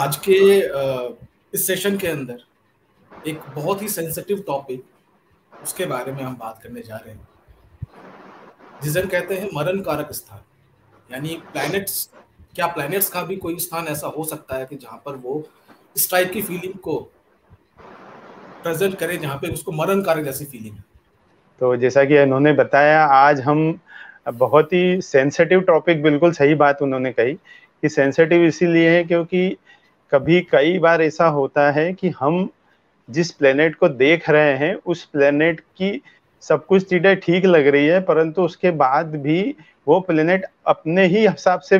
आज के इस सेशन के अंदर एक बहुत ही सेंसिटिव टॉपिक उसके बारे में हम बात करने जा रहे हैं। जिसे कहते हैं मरण कारक स्थान। यानी प्लैनेट्स क्या प्लैनेट्स का भी कोई स्थान ऐसा हो सकता है कि जहाँ पर वो टाइप की फीलिंग को प्रेजेंट करे, जहाँ पे उसको मरण कारक जैसी फीलिंग है। तो जैसा कि उन्होंने बताया, आज हम बहुत ही सेंसिटिव टॉपिक बिल्कुल सही बात उन्होंने कही कि सेंसिटिव इसीलिए है क्योंकि कभी कई बार ऐसा होता है कि हम जिस प्लेनेट को देख रहे हैं, उस प्लेनेट की सब कुछ चीज़ें ठीक लग रही है, परंतु उसके बाद भी वो प्लेनेट अपने ही हिसाब से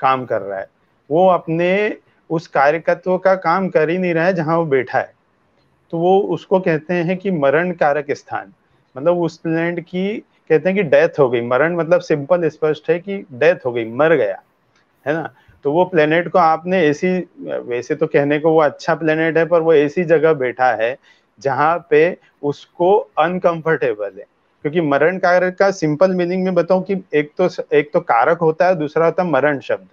काम कर रहा है। वो अपने उस कार्यकत्व का काम कर ही नहीं रहा है जहाँ वो बैठा है। तो वो उसको कहते हैं कि मरण कारक स्थान। मतलब उस प्लेनेट की कहते हैं कि डेथ हो गई। मरण मतलब सिंपल स्पष्ट है कि डेथ हो गई, मर गया। है ना? तो वो प्लेनेट को आपने ऐसी, वैसे तो कहने को वो अच्छा प्लेनेट है, पर वो ऐसी जगह बैठा है जहाँ पे उसको अनकंफर्टेबल है। क्योंकि मरण कारक का सिंपल मीनिंग में बताऊँ कि एक तो एक तो कारक होता है, दूसरा होता है मरण शब्द,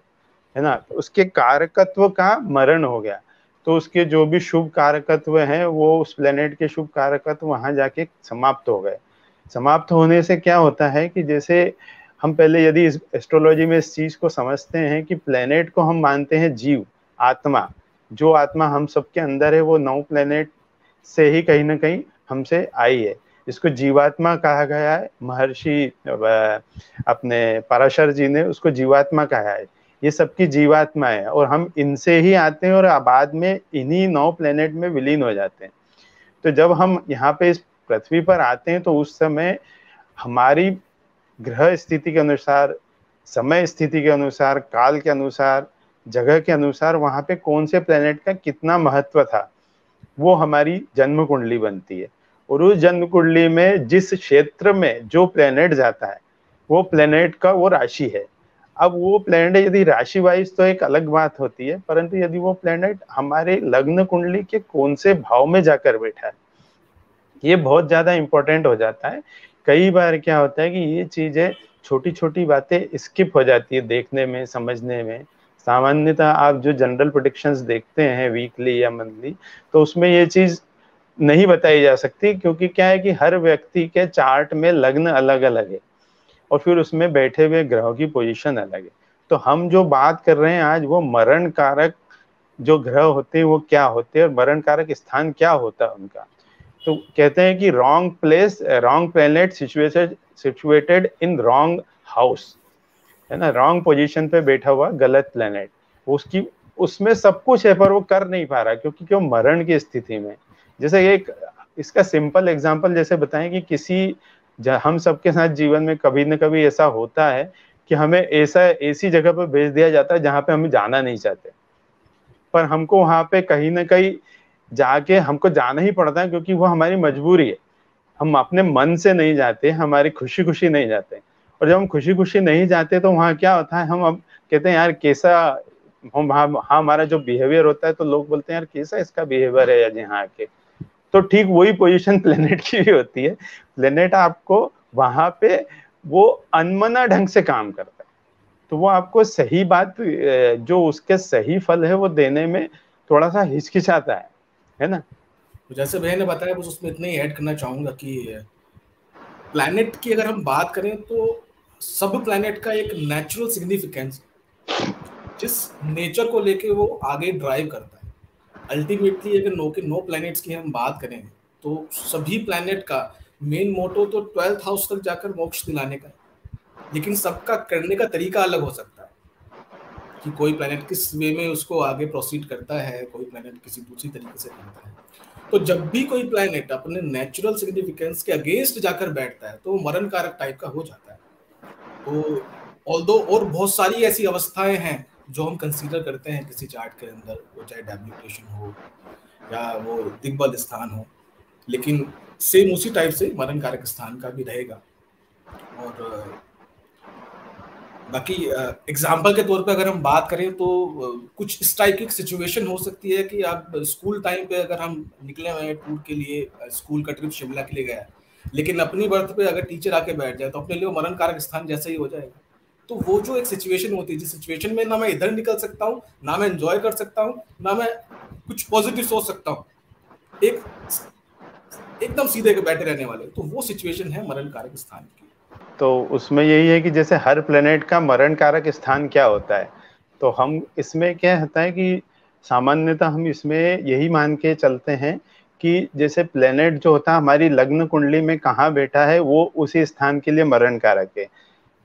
है ना? तो उसके कारकत्व का मरण हो गया। तो उसके जो भी शुभ कारकत्व हैं, वो उस प्लेनेट के शुभ कारकत्व वहाँ जाके समाप्त हो गए। समाप्त होने से क्या होता है कि जैसे हम पहले यदि इस एस्ट्रोलॉजी में इस चीज़ को समझते हैं कि प्लेनेट को हम मानते हैं जीव, आत्मा। जो आत्मा हम सबके अंदर है, वो नौ प्लेनेट से ही कहीं ना कहीं हमसे आई है। इसको जीवात्मा कहा गया है। महर्षि अपने पराशर जी ने उसको जीवात्मा कहा है। ये सबकी जीवात्मा है और हम इनसे ही आते हैं और बाद में इन्हीं नौ प्लेनेट में विलीन हो जाते हैं। तो जब हम यहाँ पे इस पृथ्वी पर आते हैं तो उस समय हमारी ग्रह स्थिति के अनुसार, समय स्थिति के अनुसार, काल के अनुसार, जगह के अनुसार वहाँ पे कौन से प्लेनेट का कितना महत्व था, वो हमारी जन्म कुंडली बनती है। और उस जन्म कुंडली में जिस क्षेत्र में जो प्लेनेट जाता है, वो प्लेनेट का वो राशि है। अब वो प्लेनेट यदि राशि वाइज तो एक अलग बात होती है, परंतु यदि वो प्लेनेट हमारे लग्न कुंडली के कौन से भाव में जाकर बैठा है, ये बहुत ज़्यादा इंपॉर्टेंट हो जाता है। कई बार क्या होता है कि ये चीज़ें छोटी छोटी बातें स्किप हो जाती है देखने में, समझने में। सामान्यतः आप जो जनरल प्रोडिक्शंस देखते हैं वीकली या मंथली तो उसमें ये चीज़ नहीं बताई जा सकती क्योंकि क्या है कि हर व्यक्ति के चार्ट में लग्न अलग अलग है और फिर उसमें बैठे हुए ग्रहों की पोजीशन अलग है। तो हम जो बात कर रहे हैं आज वो मरण कारक जो ग्रह होते हैं वो क्या होते हैं और मरण कारक स्थान क्या होता है उनका? तो कहते हैं कि wrong place wrong planet situated situated in wrong house है ना? रॉन्ग पोजीशन पे बैठा हुआ गलत प्लेनेट उसकी, उसमें सब कुछ है, पर वो कर नहीं पा रहा, क्योंकि क्यों मरण की स्थिति में जैसे एक, इसका सिंपल एग्जांपल जैसे बताएँ कि किसी हम सबके साथ जीवन में कभी ना कभी ऐसा होता है कि हमें ऐसा, ऐसी जगह पर भेज दिया जाता है जहाँ पे हम जाना नहीं चाहते। पर हमको वहाँ पे कहीं ना कहीं जाके हमको जाना ही पड़ता है क्योंकि वो हमारी मजबूरी है। हम अपने मन से नहीं जाते, हमारी खुशी खुशी नहीं जाते। और जब हम खुशी खुशी नहीं जाते तो वहाँ क्या होता है? हम अब कहते हैं, यार, कैसा हम हाँ हमारा जो बिहेवियर होता है तो लोग बोलते हैं, यार, कैसा इसका बिहेवियर है यार यहाँ आके तो ठीक वही पोजीशन प्लेनेट की भी होती है। प्लेनेट आपको वहाँ पे वो अनमना ढंग से काम करता है। तो वो आपको सही बात जो उसके सही फल है वो देने में थोड़ा सा हिचकिचाता है। है ना? तो जैसे भैया ने बताया, बस उसमें इतना ही ऐड करना चाहूँगा कि प्लैनेट की अगर हम बात करें तो सब प्लैनेट का एक नेचुरल सिग्निफिकेंस जिस नेचर को लेके वो आगे ड्राइव करता है। अल्टीमेटली अगर नो के नो प्लैनेट्स की हम बात करें तो सभी प्लैनेट का मेन मोटो तो ट्वेल्थ हाउस तक जाकर मोक्ष दिलाने का लेकिन सबका करने का तरीका अलग हो सकता है। कि कोई प्लानट किस वे में उसको आगे प्रोसीड करता है, कोई प्लानट किसी दूसरी तरीके से करता है। तो जब भी कोई प्लानट अपने नेचुरल सिग्निफिकेंस के अगेंस्ट जाकर बैठता है तो मरण कारक टाइप का हो जाता है। तो ऑल और बहुत सारी ऐसी अवस्थाएँ हैं जो हम कंसीडर करते हैं किसी चार्ट के अंदर, वो चाहे डेब्यूटेशन हो या वो दिग्बल स्थान हो, लेकिन सेम उसी टाइप से मरण कारक स्थान का भी रहेगा। और बाकी एग्ज़ाम्पल के तौर पे अगर हम बात करें तो कुछ इस टाइप की सिचुएशन हो सकती है कि आप स्कूल टाइम पे अगर हम निकले हुए हैं टूर के लिए स्कूल का ट्रिप शिमला के लिए गया लेकिन अपनी बर्थ पे अगर टीचर आके बैठ जाए तो अपने लिए मरण कारक स्थान जैसा ही हो जाएगा। तो वो जो एक सिचुएशन होती है, जिस सिचुएशन में ना मैं इधर निकल सकता हूँ, ना मैं एंजॉय कर सकता हूँ, ना मैं कुछ पॉजिटिव सोच सकता हूँ, एक, एकदम सीधे के बैठे रहने वाले तो वो सिचुएशन है मरण कारक स्थान की। तो उसमें यही है कि जैसे हर प्लेनेट का मरण कारक स्थान क्या होता है? तो हम इसमें क्या होता है कि सामान्यतः हम इसमें यही मान के चलते हैं कि जैसे प्लेनेट जो होता है, हमारी लग्न कुंडली में कहाँ बैठा है, वो उसी स्थान के लिए मरण कारक है।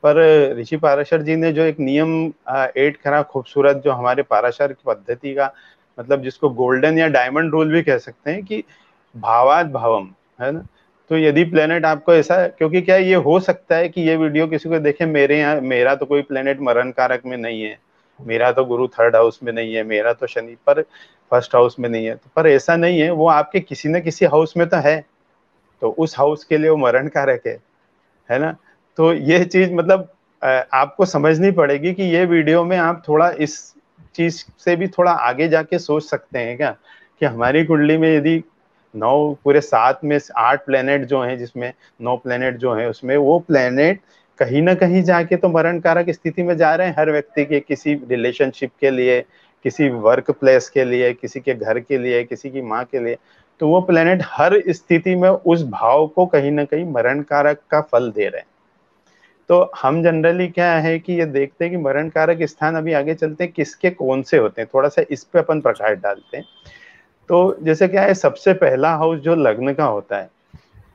पर ऋषि पाराशर जी ने जो एक नियम एड करा खूबसूरत जो हमारे पाराशर की पद्धति का मतलब जिसको गोल्डन या डायमंड रूल भी कह सकते हैं कि भावाद भावम है ना? तो यदि प्लेनेट आपको ऐसा, क्योंकि क्या ये हो सकता है कि ये वीडियो किसी को देखे, मेरे यहाँ, मेरा तो कोई प्लेनेट मरण कारक में नहीं है। मेरा तो गुरु थर्ड हाउस में नहीं है, मेरा तो शनि पर फ़र्स्ट हाउस में नहीं है। तो पर ऐसा नहीं है, वो आपके किसी न किसी हाउस में तो है। तो उस हाउस के लिए वो मरण कारक है है ना? तो ये चीज़ मतलब आपको समझनी पड़ेगी कि ये वीडियो में आप थोड़ा इस चीज़ से भी थोड़ा आगे जाके सोच सकते हैं क्या? कि हमारी कुंडली में यदि नौ पूरे सात में आठ प्लेनेट जो हैं, जिसमें नौ प्लेनेट जो हैं, उसमें वो प्लेनेट कहीं ना कहीं जाके तो मरण कारक स्थिति में जा रहे हैं। हर व्यक्ति के किसी रिलेशनशिप के लिए, किसी वर्क प्लेस के लिए, किसी के घर के लिए, किसी की माँ के लिए तो वो प्लेनेट हर स्थिति में उस भाव को कहीं ना कहीं मरण कारक का फल दे रहे हैं। तो हम जनरली क्या है कि ये देखते हैं कि मरण कारक स्थान अभी आगे चलते हैं, किसके कौन से होते हैं? थोड़ा सा इस पे अपन प्रकाश डालते हैं। तो जैसे क्या है, सबसे पहला हाउस जो लग्न का होता है,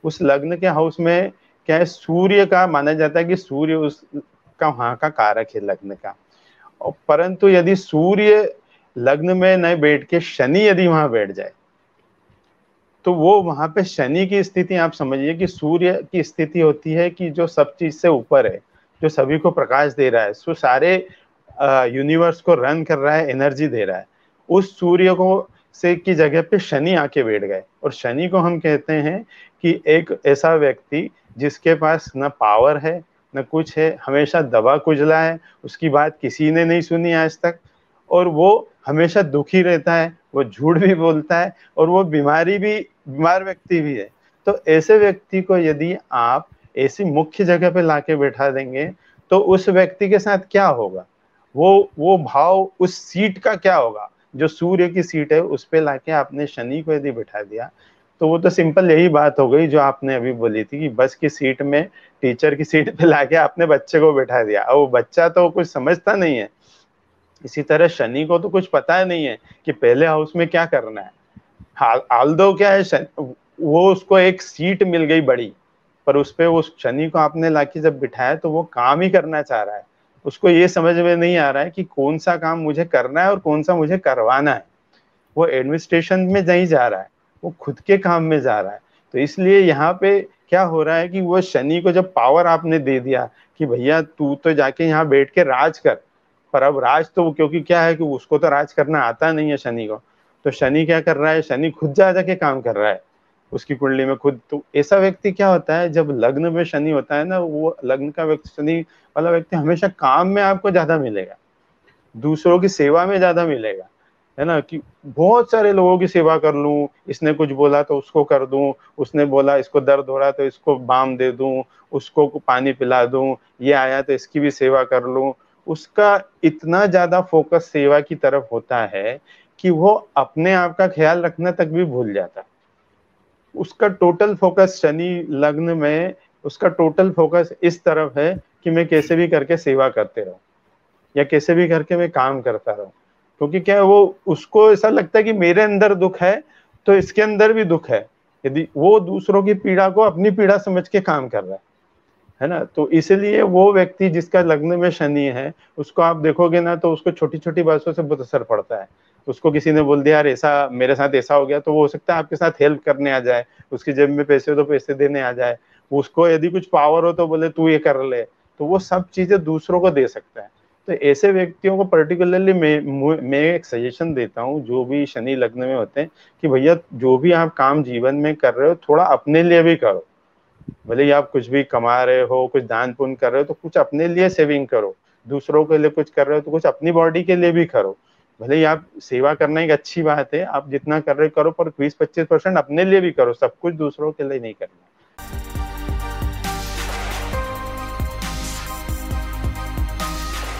उस लग्न के हाउस में क्या है, सूर्य का माना जाता है कि सूर्य उस का, वहाँ का कारक है लग्न का। और परंतु यदि सूर्य लग्न में न बैठ के शनि यदि वहाँ बैठ जाए तो वो वहाँ पे शनि की स्थिति, आप समझिए कि सूर्य की स्थिति होती है कि जो सब चीज़ से ऊपर है, जो सभी को प्रकाश दे रहा है, सो सारे यूनिवर्स को रन कर रहा है एनर्जी दे रहा है, उस सूर्य को से की जगह पे शनि आके बैठ गए। और शनि को हम कहते हैं कि एक ऐसा व्यक्ति जिसके पास न पावर है, न कुछ है, हमेशा दबा कुचला है, उसकी बात किसी ने नहीं सुनी आज तक। और वो हमेशा दुखी रहता है, वो झूठ भी बोलता है, और वो बीमारी भी, बीमार व्यक्ति भी है। तो ऐसे व्यक्ति को यदि आप ऐसी मुख्य जगह पे लाके बैठा देंगे तो उस व्यक्ति के साथ क्या होगा? वो वो भाव उस सीट का क्या होगा? जो सूर्य की सीट है, उस पर लाके आपने शनि को यदि बिठा दिया तो वो तो सिंपल यही बात हो गई जो आपने अभी बोली थी कि बस की सीट में, टीचर की सीट पे लाके आपने बच्चे को बैठा दिया। और वो बच्चा तो कुछ समझता नहीं है। इसी तरह शनि को तो कुछ पता ही नहीं है कि पहले हाउस में क्या करना है। हाल दो क्या है वो उसको एक सीट मिल गई बड़ी, पर उस पर उस शनि को आपने लाके जब बिठाया तो वो काम ही करना चाह रहा है। उसको ये समझ में नहीं आ रहा है कि कौन सा काम मुझे करना है और कौन सा मुझे करवाना है। वो एडमिनिस्ट्रेशन में नहीं जा रहा है, वो खुद के काम में जा रहा है। तो इसलिए यहाँ पे क्या हो रहा है कि वो शनि को जब पावर आपने दे दिया कि भैया तू तो जाके यहाँ बैठ के राज कर, पर अब राज तो क्योंकि क्या है कि उसको तो राज करना आता नहीं है शनि को। तो शनि क्या कर रहा है? शनि खुद जा जाके काम कर रहा है। उसकी कुंडली में खुद। तो ऐसा व्यक्ति क्या होता है, जब लग्न में शनि होता है ना, वो लग्न का व्यक्ति, शनि वाला व्यक्ति हमेशा काम में आपको ज़्यादा मिलेगा। दूसरों की सेवा में ज़्यादा मिलेगा। है ना कि बहुत सारे लोगों की सेवा कर लूँ, इसने कुछ बोला तो उसको कर दूँ, उसने बोला इसको दर्द हो रहा तो इसको बाम दे दूँ, उसको पानी पिला दूँ, ये आया तो इसकी भी सेवा कर लूँ। उसका इतना ज़्यादा फोकस सेवा की तरफ़ होता है कि वो अपने आप का ख्याल रखना तक भी भूल जाता उसका टोटल फोकस शनि लग्न में, उसका टोटल फोकस इस तरफ़ है कि मैं कैसे भी करके सेवा करते रहूँ, या कैसे भी करके मैं काम करता रहूँ। क्योंकि क्या है वो, उसको ऐसा लगता है कि मेरे अंदर दुख है तो इसके अंदर भी दुख है। यदि वो दूसरों की पीड़ा को अपनी पीड़ा समझ के काम कर रहा है है ना? तो इसलिए वो व्यक्ति जिसका लग्न में शनि है, उसको आप देखोगे ना तो उसको छोटी छोटी बातों से बहुत असर पड़ता है। उसको किसी ने बोल दिया, यार, ऐसा मेरे साथ ऐसा हो गया तो वो हो सकता है आपके साथ हेल्प करने आ जाए, उसकी जेब में पैसे हो तो पैसे देने आ जाए, उसको यदि कुछ पावर हो तो बोले, तू ये कर ले। तो वो सब चीज़ें दूसरों को दे सकता है। तो ऐसे व्यक्तियों को पर्टिकुलरली मैं मैं एक सजेशन देता हूँ, जो भी शनि लग्न में होते हैं, कि भैया, जो भी आप काम जीवन में कर रहे हो, थोड़ा अपने लिए भी करो। भले ही आप कुछ भी कमा रहे हो, कुछ दान पुण्य कर रहे हो तो कुछ अपने लिए सेविंग करो। दूसरों के लिए कुछ कर रहे हो तो कुछ अपनी बॉडी के लिए भी करो। भले ही आप सेवा करना एक अच्छी बात है, आप जितना कर रहे करो, पर बीस पच्चीस परसेंट अपने लिए भी करो, सब कुछ दूसरों के लिए नहीं करना।